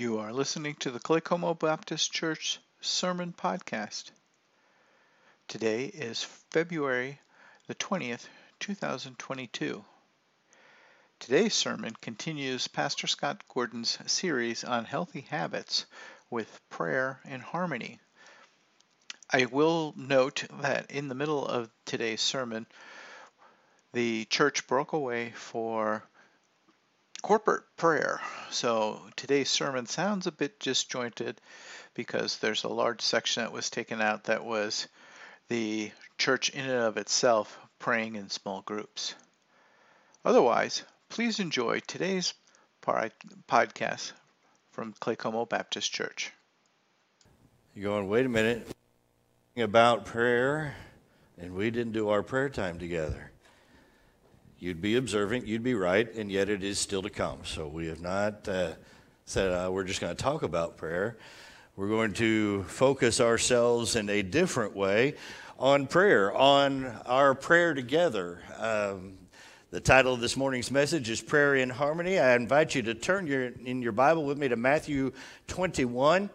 You are listening to the Claycomo Baptist Church Sermon Podcast. Today is February the 20th, 2022. Today's sermon continues Pastor Scott Gordon's series on healthy habits with prayer and harmony. I will note that in the middle of today's sermon, the church broke away for corporate prayer. So today's sermon sounds a bit disjointed because there's a large section that was taken out that was the church in and of itself praying in small groups. Otherwise, please enjoy today's podcast from Claycomo Baptist Church. You're going, wait a minute, about prayer, and we didn't do our prayer time together. You'd be observant, you'd be right, and yet it is still to come. So we have not uh, said uh, we're just going to talk about prayer. We're going to focus ourselves in a different way on prayer, on our prayer together. Um, the title of this morning's message is Prayer in Harmony. I invite you to turn your, in your Bible with me to Matthew 21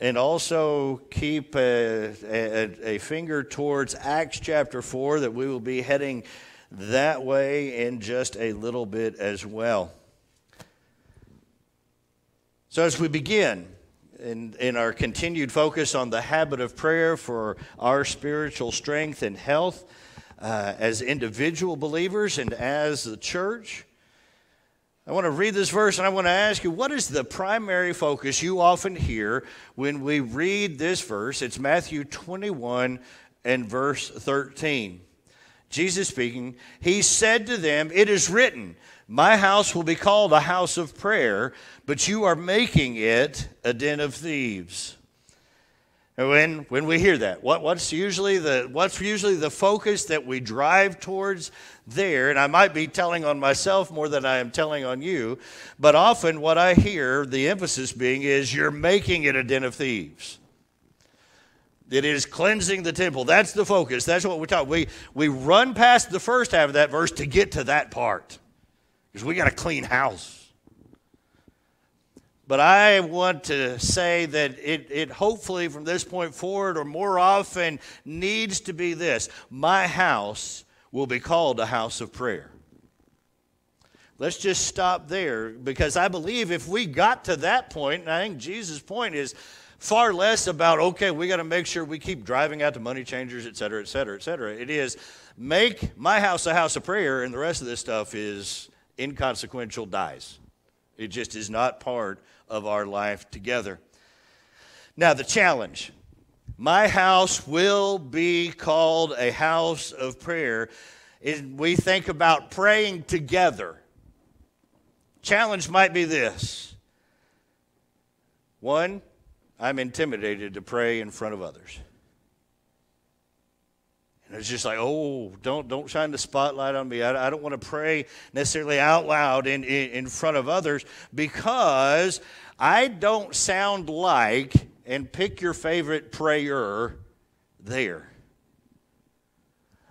and also keep a, a, a, finger towards Acts chapter 4 that we will be heading that way in just a little bit as well. So, as we begin in, in our continued focus on the habit of prayer for our spiritual strength and health uh, as individual believers and as the church, I want to read this verse and I want to ask you what is the primary focus you often hear when we read this verse? It's Matthew 21 and verse 13. Jesus speaking, he said to them, It is written, My house will be called a house of prayer, but you are making it a den of thieves. And when, when we hear that, what, what's, usually the, what's usually the focus that we drive towards there? And I might be telling on myself more than I am telling on you, but often what I hear the emphasis being is, You're making it a den of thieves. It is cleansing the temple. That's the focus. That's what we talk. We we run past the first half of that verse to get to that part. Because we got a clean house. But I want to say that it, it hopefully from this point forward or more often needs to be this my house will be called a house of prayer. Let's just stop there because I believe if we got to that point, and I think Jesus' point is far less about, okay, we got to make sure we keep driving out to money changers, et cetera, et cetera, et cetera. It is make my house a house of prayer, and the rest of this stuff is inconsequential dies. It just is not part of our life together. Now, the challenge my house will be called a house of prayer. Is we think about praying together. Challenge might be this one, I'm intimidated to pray in front of others. And it's just like, oh, don't, don't shine the spotlight on me. I, I don't want to pray necessarily out loud in, in, in front of others because I don't sound like, and pick your favorite prayer there.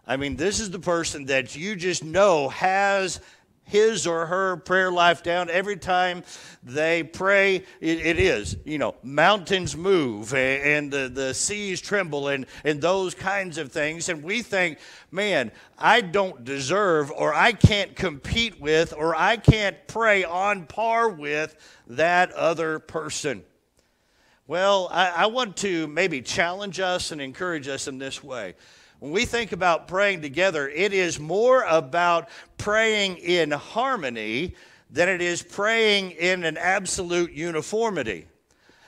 I mean, this is the person that you just know has his or her prayer life down. Every time they pray it, it is you know mountains move and, the, the seas tremble and, and those kinds of things. And we think man i don't deserve or i can't compete with or i can't pray on par with that other person. Well I, I want to maybe challenge us and encourage us in this way when we think about praying together, it is more about praying in harmony than it is praying in an absolute uniformity.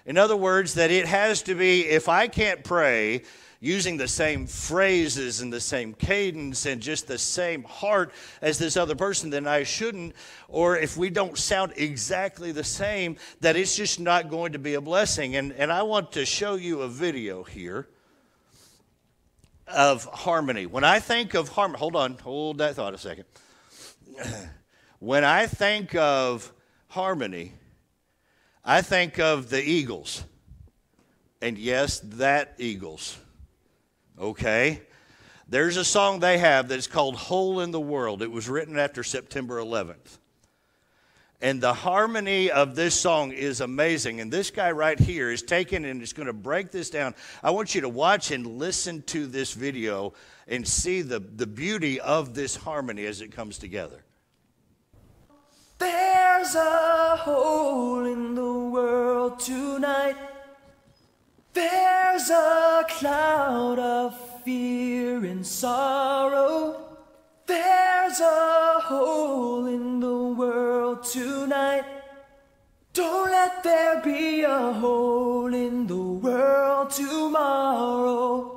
In other words, that it has to be, if I can't pray using the same phrases and the same cadence and just the same heart as this other person, then I shouldn't. Or if we don't sound exactly the same, that it's just not going to be a blessing. And, and I want to show you a video here of harmony. When I think of harmony, hold on, hold that thought a second. When I think of harmony, I think of the Eagles. And yes, that Eagles. Okay? There's a song they have that's called Hole in the World. It was written after September 11th. And the harmony of this song is amazing. And this guy right here is taking and is going to break this down. I want you to watch and listen to this video and see the, the beauty of this harmony as it comes together. There's a hole in the world tonight. There's a cloud of fear and sorrow. There's a hole in the world tonight. Don't let there be a hole in the world tomorrow.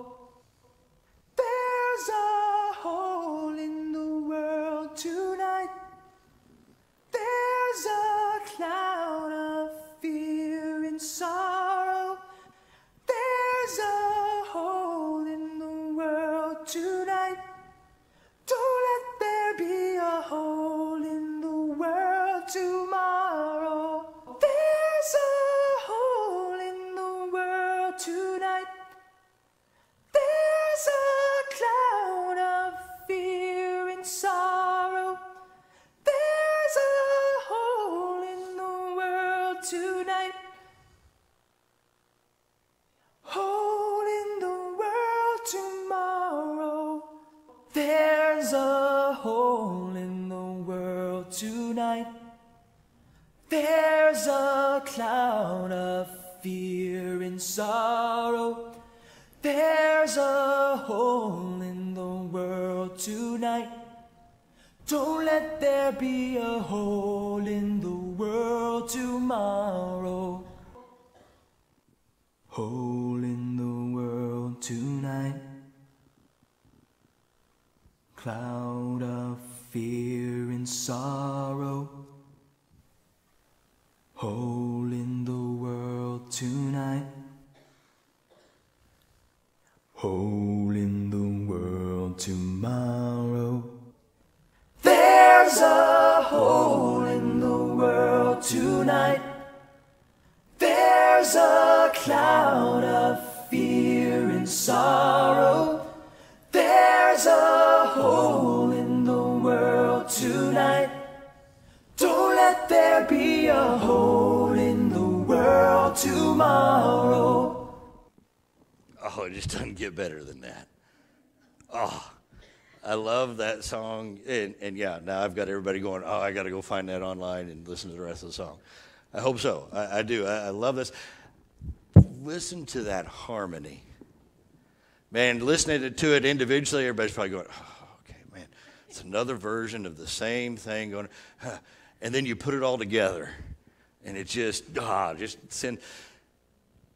There be a hole in the world tomorrow. Hole in the world tonight. Cloud of fear and sorrow. Hole cloud of fear and sorrow. There's a hole in the world tonight. Don't let there be a hole in the world tomorrow. Oh, it just doesn't get better than that. Oh, I love that song. And, and yeah, now I've got everybody going, oh, I got to go find that online and listen to the rest of the song. I hope so. I, I do. I, I love this. Listen to that harmony. Man, listening to it individually, everybody's probably going, oh, okay, man, it's another version of the same thing going, huh. and then you put it all together, and it just, ah, just send.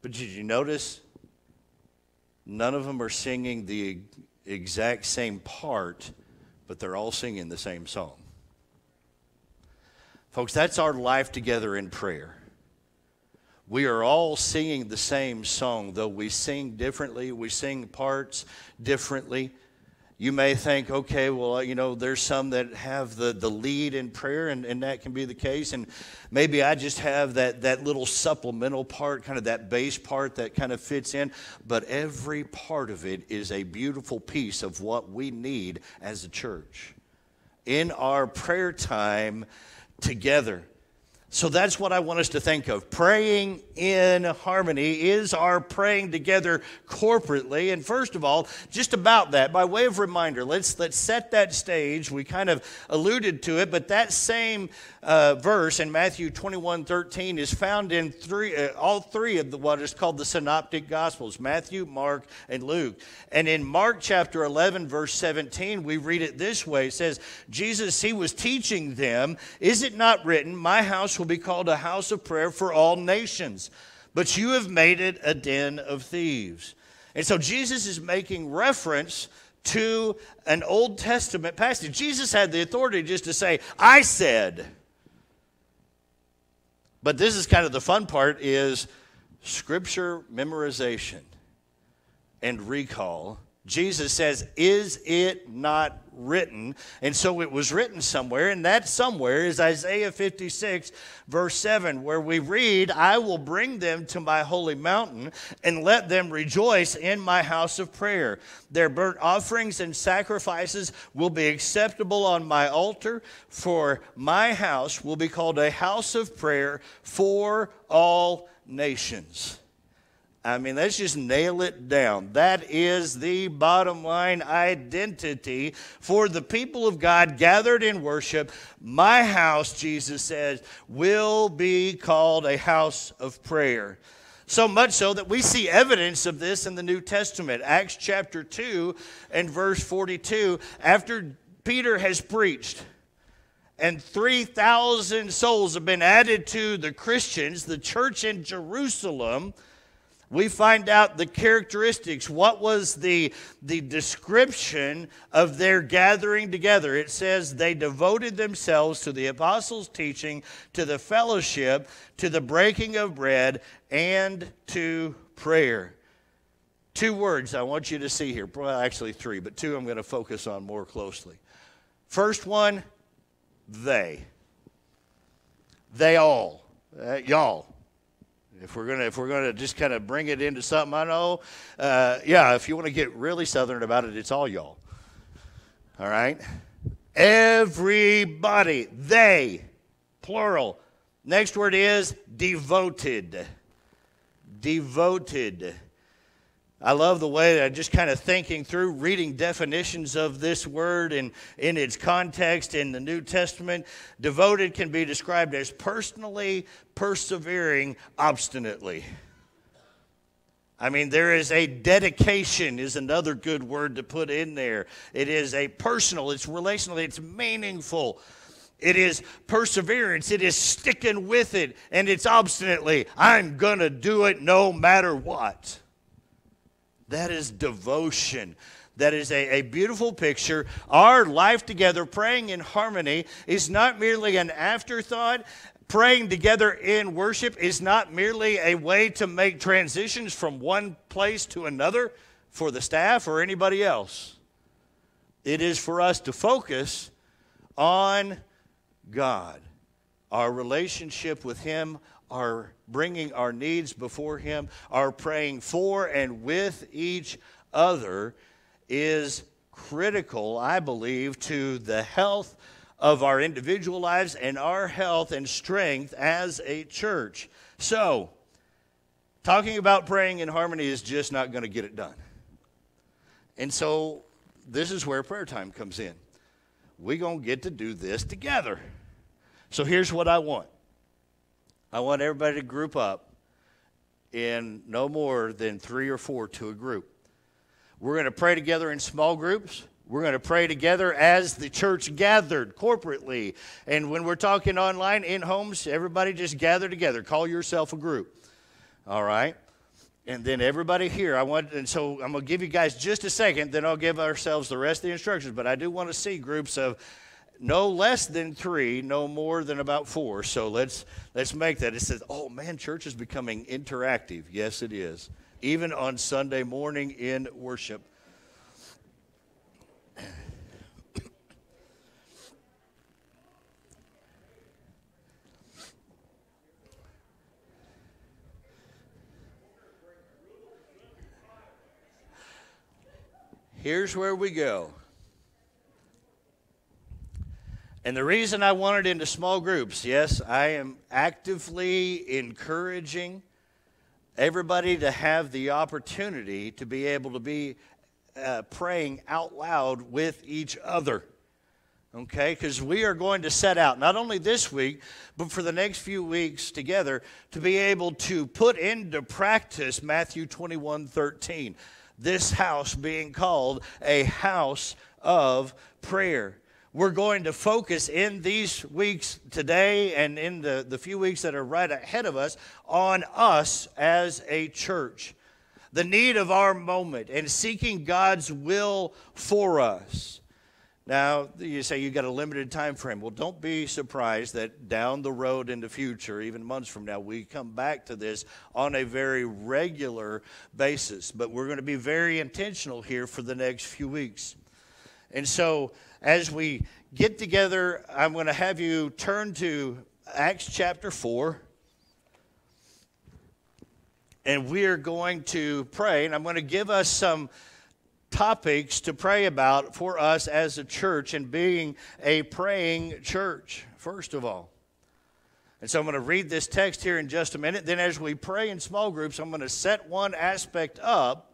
But did you notice None of them are singing the exact same part, but they're all singing the same song. Folks, that's our life together in prayer. We are all singing the same song, though we sing differently, we sing parts differently. You may think, okay, well, you know, there's some that have the, the lead in prayer, and, and that can be the case. And maybe I just have that, that little supplemental part, kind of that bass part that kind of fits in. But every part of it is a beautiful piece of what we need as a church in our prayer time together. So that's what I want us to think of. Praying in harmony is our praying together corporately. And first of all, just about that, by way of reminder, let's, let's set that stage. We kind of alluded to it, but that same uh, verse in Matthew 21 13 is found in three, uh, all three of the, what is called the synoptic gospels Matthew, Mark, and Luke. And in Mark chapter 11, verse 17, we read it this way it says, Jesus, he was teaching them, Is it not written, My house will be called a house of prayer for all nations, but you have made it a den of thieves? And so Jesus is making reference to an Old Testament passage. Jesus had the authority just to say, I said. But this is kind of the fun part is scripture memorization and recall Jesus says, Is it not written? And so it was written somewhere, and that somewhere is Isaiah 56, verse 7, where we read, I will bring them to my holy mountain and let them rejoice in my house of prayer. Their burnt offerings and sacrifices will be acceptable on my altar, for my house will be called a house of prayer for all nations. I mean, let's just nail it down. That is the bottom line identity for the people of God gathered in worship. My house, Jesus says, will be called a house of prayer. So much so that we see evidence of this in the New Testament. Acts chapter 2 and verse 42. After Peter has preached, and 3,000 souls have been added to the Christians, the church in Jerusalem we find out the characteristics. What was the, the description of their gathering together? It says they devoted themselves to the apostles' teaching, to the fellowship, to the breaking of bread, and to prayer. Two words I want you to see here. Well, actually, three, but two I'm going to focus on more closely. First one, they. They all. Uh, y'all. If we're gonna if we're gonna just kind of bring it into something, I know, uh, yeah. If you want to get really southern about it, it's all y'all. All right, everybody, they, plural. Next word is devoted. Devoted. I love the way that just kind of thinking through reading definitions of this word and in its context in the New Testament. Devoted can be described as personally persevering obstinately. I mean, there is a dedication, is another good word to put in there. It is a personal, it's relational, it's meaningful. It is perseverance. It is sticking with it. And it's obstinately, I'm going to do it no matter what. That is devotion. That is a, a beautiful picture. Our life together, praying in harmony, is not merely an afterthought. Praying together in worship is not merely a way to make transitions from one place to another for the staff or anybody else. It is for us to focus on God, our relationship with Him, our bringing our needs before Him, are praying for and with each other is critical, I believe, to the health of our individual lives and our health and strength as a church. So, talking about praying in harmony is just not going to get it done. And so, this is where prayer time comes in. We're going to get to do this together. So, here's what I want I want everybody to group up in no more than three or four to a group. We're going to pray together in small groups. We're going to pray together as the church gathered corporately. And when we're talking online in homes, everybody just gather together. Call yourself a group. All right? And then everybody here, I want, and so I'm going to give you guys just a second, then I'll give ourselves the rest of the instructions. But I do want to see groups of no less than three, no more than about four. So let's let's make that. It says, "Oh man, church is becoming interactive." Yes, it is. Even on Sunday morning in worship. Here's where we go. And the reason I want it into small groups, yes, I am actively encouraging everybody to have the opportunity to be able to be uh, praying out loud with each other. Okay, because we are going to set out not only this week, but for the next few weeks together to be able to put into practice Matthew 21 13. This house being called a house of prayer we're going to focus in these weeks today and in the, the few weeks that are right ahead of us on us as a church. The need of our moment and seeking God's will for us. Now, you say you've got a limited time frame. Well, don't be surprised that down the road in the future, even months from now, we come back to this on a very regular basis. But we're going to be very intentional here for the next few weeks. And so, as we get together, I'm going to have you turn to Acts chapter 4. And we are going to pray, and I'm going to give us some topics to pray about for us as a church and being a praying church, first of all. And so I'm going to read this text here in just a minute. Then, as we pray in small groups, I'm going to set one aspect up,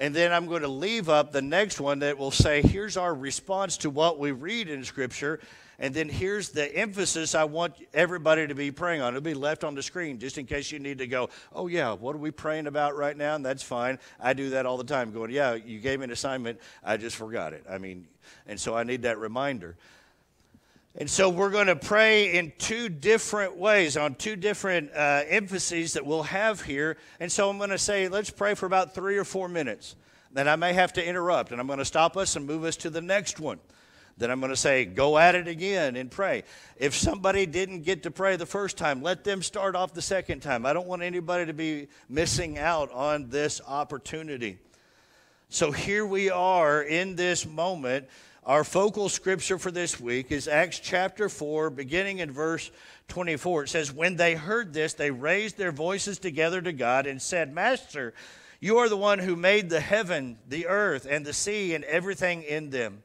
and then I'm going to leave up the next one that will say, here's our response to what we read in Scripture. And then here's the emphasis I want everybody to be praying on. It'll be left on the screen just in case you need to go, oh, yeah, what are we praying about right now? And that's fine. I do that all the time, going, yeah, you gave me an assignment. I just forgot it. I mean, and so I need that reminder. And so we're going to pray in two different ways, on two different uh, emphases that we'll have here. And so I'm going to say, let's pray for about three or four minutes. Then I may have to interrupt, and I'm going to stop us and move us to the next one then I'm going to say, go at it again and pray. If somebody didn't get to pray the first time, let them start off the second time. I don't want anybody to be missing out on this opportunity. So here we are in this moment. Our focal scripture for this week is Acts chapter 4, beginning in verse 24. It says, When they heard this, they raised their voices together to God and said, Master, you are the one who made the heaven, the earth, and the sea, and everything in them.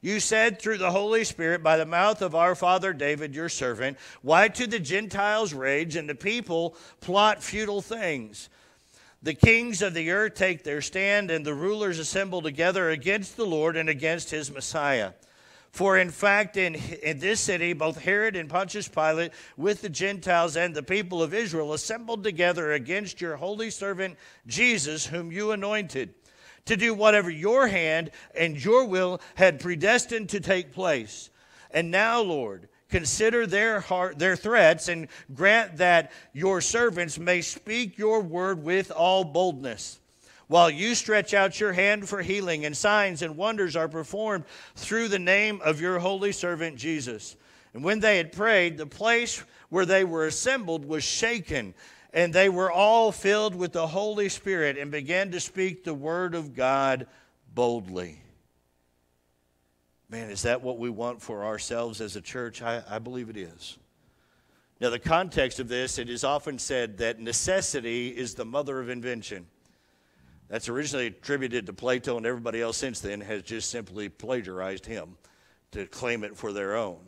You said through the Holy Spirit by the mouth of our father David, your servant, Why do the Gentiles rage and the people plot futile things? The kings of the earth take their stand, and the rulers assemble together against the Lord and against his Messiah. For in fact, in, in this city, both Herod and Pontius Pilate, with the Gentiles and the people of Israel, assembled together against your holy servant Jesus, whom you anointed to do whatever your hand and your will had predestined to take place. And now, Lord, consider their heart their threats and grant that your servants may speak your word with all boldness while you stretch out your hand for healing and signs and wonders are performed through the name of your holy servant Jesus and when they had prayed the place where they were assembled was shaken and they were all filled with the Holy Spirit and began to speak the word of God boldly. Man, is that what we want for ourselves as a church? I, I believe it is. Now, the context of this, it is often said that necessity is the mother of invention. That's originally attributed to Plato, and everybody else since then has just simply plagiarized him to claim it for their own.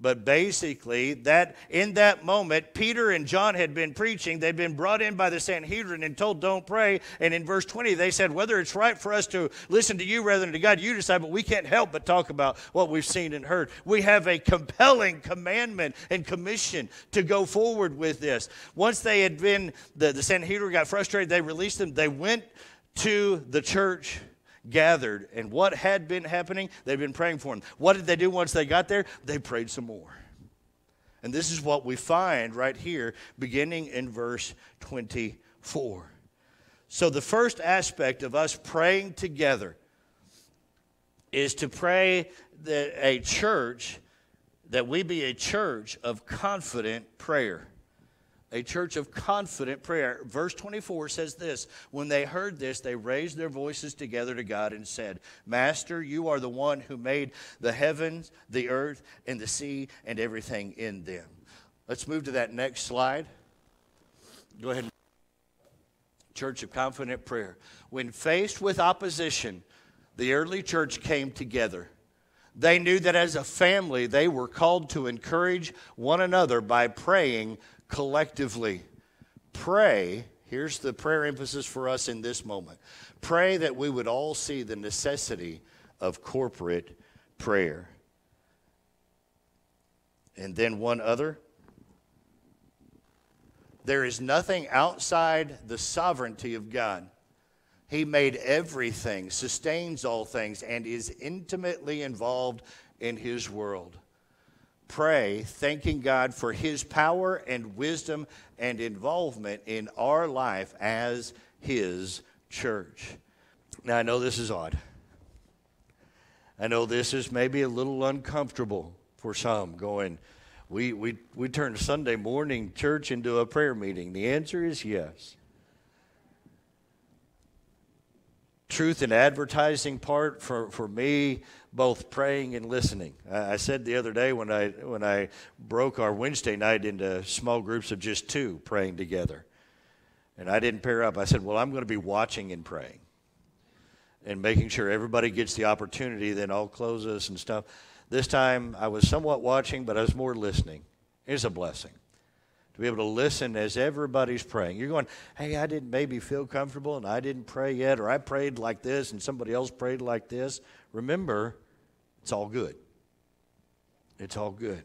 But basically, that in that moment, Peter and John had been preaching. They'd been brought in by the Sanhedrin and told, "Don't pray." And in verse 20, they said, "Whether it's right for us to listen to you rather than to God, you decide." But we can't help but talk about what we've seen and heard. We have a compelling commandment and commission to go forward with this. Once they had been, the, the Sanhedrin got frustrated. They released them. They went to the church gathered and what had been happening, they'd been praying for him. What did they do once they got there? They prayed some more. And this is what we find right here, beginning in verse 24. So, the first aspect of us praying together is to pray that a church, that we be a church of confident prayer a church of confident prayer. Verse 24 says this When they heard this, they raised their voices together to God and said, Master, you are the one who made the heavens, the earth, and the sea, and everything in them. Let's move to that next slide. Go ahead. Church of confident prayer. When faced with opposition, the early church came together. They knew that as a family, they were called to encourage one another by praying collectively. Pray, here's the prayer emphasis for us in this moment. Pray that we would all see the necessity of corporate prayer. And then one other. There is nothing outside the sovereignty of God. He made everything, sustains all things, and is intimately involved in His world pray, thanking God for His power and wisdom and involvement in our life as His church. Now, I know this is odd. I know this is maybe a little uncomfortable for some going, we, we, we turned Sunday morning church into a prayer meeting. The answer is yes. Truth and advertising part for, for me, both praying and listening. I, said the other day when I, when I broke our Wednesday night into small groups of just two praying together, and I didn't pair up, I said, Well, I'm going to be watching and praying and making sure everybody gets the opportunity, then I'll close us and stuff. This time I was somewhat watching, but I was more listening. It's a blessing to be able to listen as everybody's praying. You're going, hey, I didn't maybe feel comfortable and I didn't pray yet, or I prayed like this and somebody else prayed like this. Remember, it's all good. It's all good.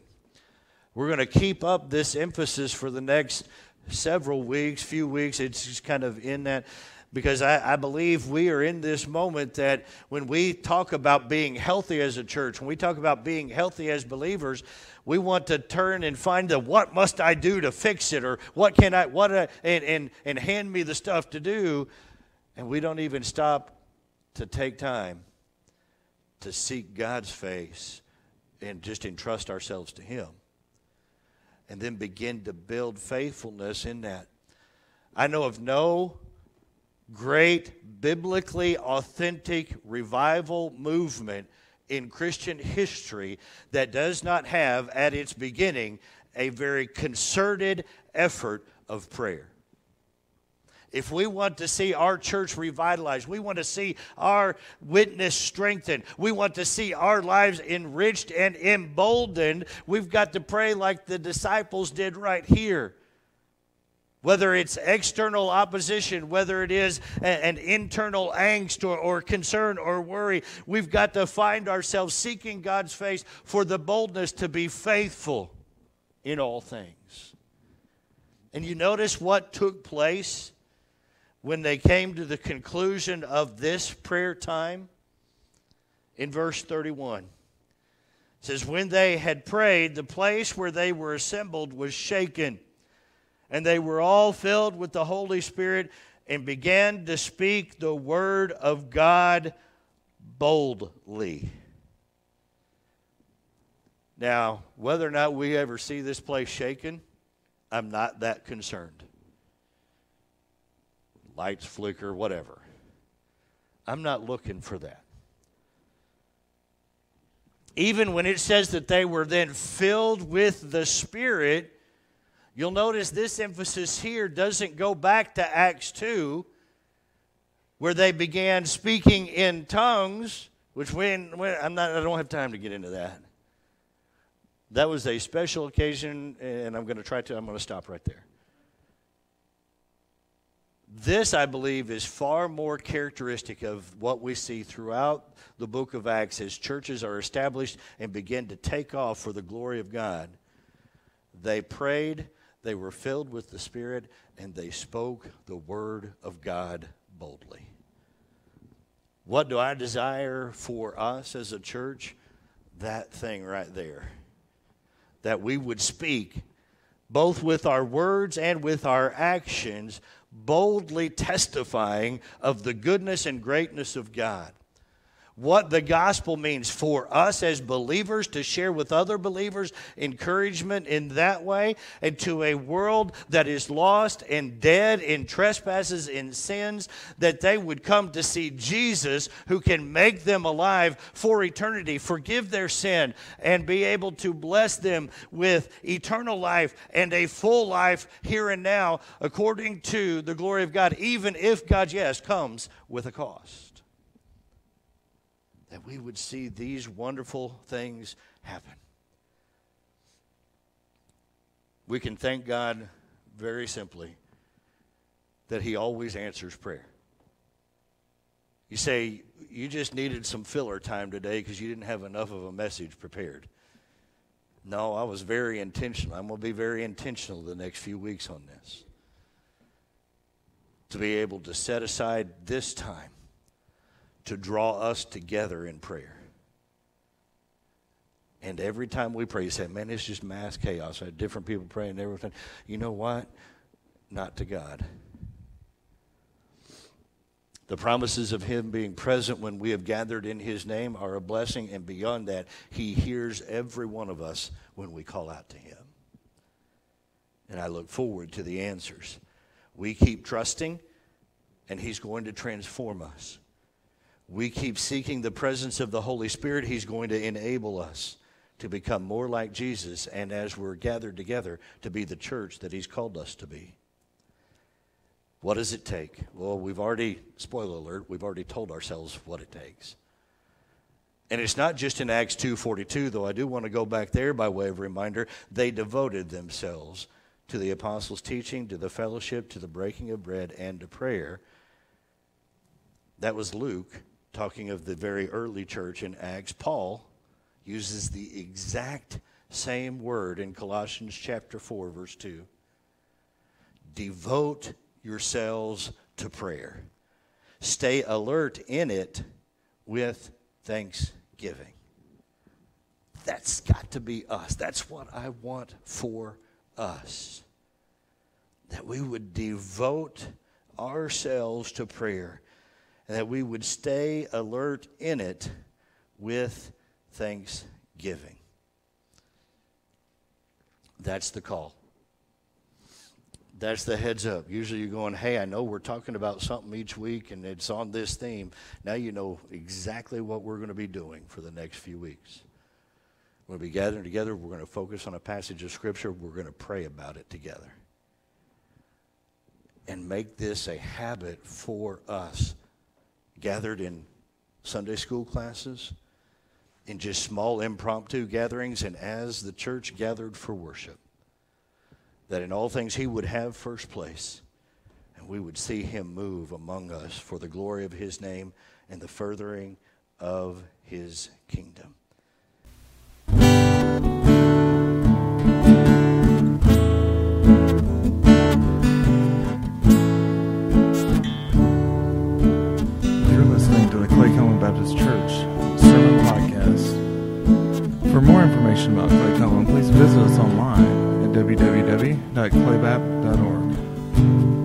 We're going to keep up this emphasis for the next several weeks, few weeks. It's just kind of in that because I, I, believe we are in this moment that when we talk about being healthy as a church, when we talk about being healthy as believers, we want to turn and find the what must I do to fix it or what can I, what, and, and, and hand me the stuff to do. And we don't even stop to take time to seek God's face and just entrust ourselves to Him. And then begin to build faithfulness in that. I know of no great biblically authentic revival movement in Christian history that does not have at its beginning a very concerted effort of prayer. If we want to see our church revitalized, we want to see our witness strengthened, we want to see our lives enriched and emboldened, we've got to pray like the disciples did right here whether it's external opposition, whether it is an internal angst or, or, concern or worry, we've got to find ourselves seeking God's face for the boldness to be faithful in all things. And you notice what took place when they came to the conclusion of this prayer time? In verse 31. It says, When they had prayed, the place where they were assembled was shaken and they were all filled with the Holy Spirit and began to speak the word of God boldly. Now, whether or not we ever see this place shaken, I'm not that concerned. Lights flicker, whatever. I'm not looking for that. Even when it says that they were then filled with the Spirit, You'll notice this emphasis here doesn't go back to Acts 2, where they began speaking in tongues, which when, when I'm not, I don't have time to get into that. That was a special occasion, and I'm going to try to, I'm going to stop right there. This, I believe, is far more characteristic of what we see throughout the book of Acts as churches are established and begin to take off for the glory of God. They prayed, they were filled with the Spirit and they spoke the word of God boldly. What do I desire for us as a church? That thing right there. That we would speak both with our words and with our actions, boldly testifying of the goodness and greatness of God what the gospel means for us as believers to share with other believers encouragement in that way and to a world that is lost and dead in trespasses and sins that they would come to see Jesus who can make them alive for eternity forgive their sin and be able to bless them with eternal life and a full life here and now according to the glory of God even if God yes comes with a cost that we would see these wonderful things happen. We can thank God very simply that He always answers prayer. You say, you just needed some filler time today because you didn't have enough of a message prepared. No, I was very intentional. I'm going to be very intentional the next few weeks on this. To be able to set aside this time to draw us together in prayer. And every time we pray, you say, man, it's just mass chaos. I had different people praying and everything. You know what? Not to God. The promises of Him being present when we have gathered in His name are a blessing, and beyond that, He hears every one of us when we call out to Him. And I look forward to the answers. We keep trusting, and He's going to transform us. We keep seeking the presence of the Holy Spirit, He's going to enable us to become more like Jesus, and as we're gathered together, to be the church that He's called us to be. What does it take? Well, we've already, spoiler alert, we've already told ourselves what it takes. And it's not just in Acts 2:42 though I do want to go back there by way of reminder they devoted themselves to the apostles' teaching, to the fellowship, to the breaking of bread and to prayer. That was Luke talking of the very early church in Acts. Paul uses the exact same word in Colossians chapter 4 verse 2. Devote yourselves to prayer. Stay alert in it with thanksgiving. That's got to be us. That's what I want for us. That we would devote ourselves to prayer that we would stay alert in it with thanksgiving. That's the call. That's the heads up. Usually you're going, hey, I know we're talking about something each week and it's on this theme. Now you know exactly what we're going to be doing for the next few weeks. We're going to be gathering together. We're going to focus on a passage of Scripture. We're going to pray about it together. And make this a habit for us, gathered in Sunday school classes, in just small impromptu gatherings, and as the church gathered for worship that in all things he would have first place, and we would see him move among us for the glory of his name and the furthering of his kingdom. Baptist Church Sermon Podcast. For more information about Claycomo, please visit us online at www.claybap.org.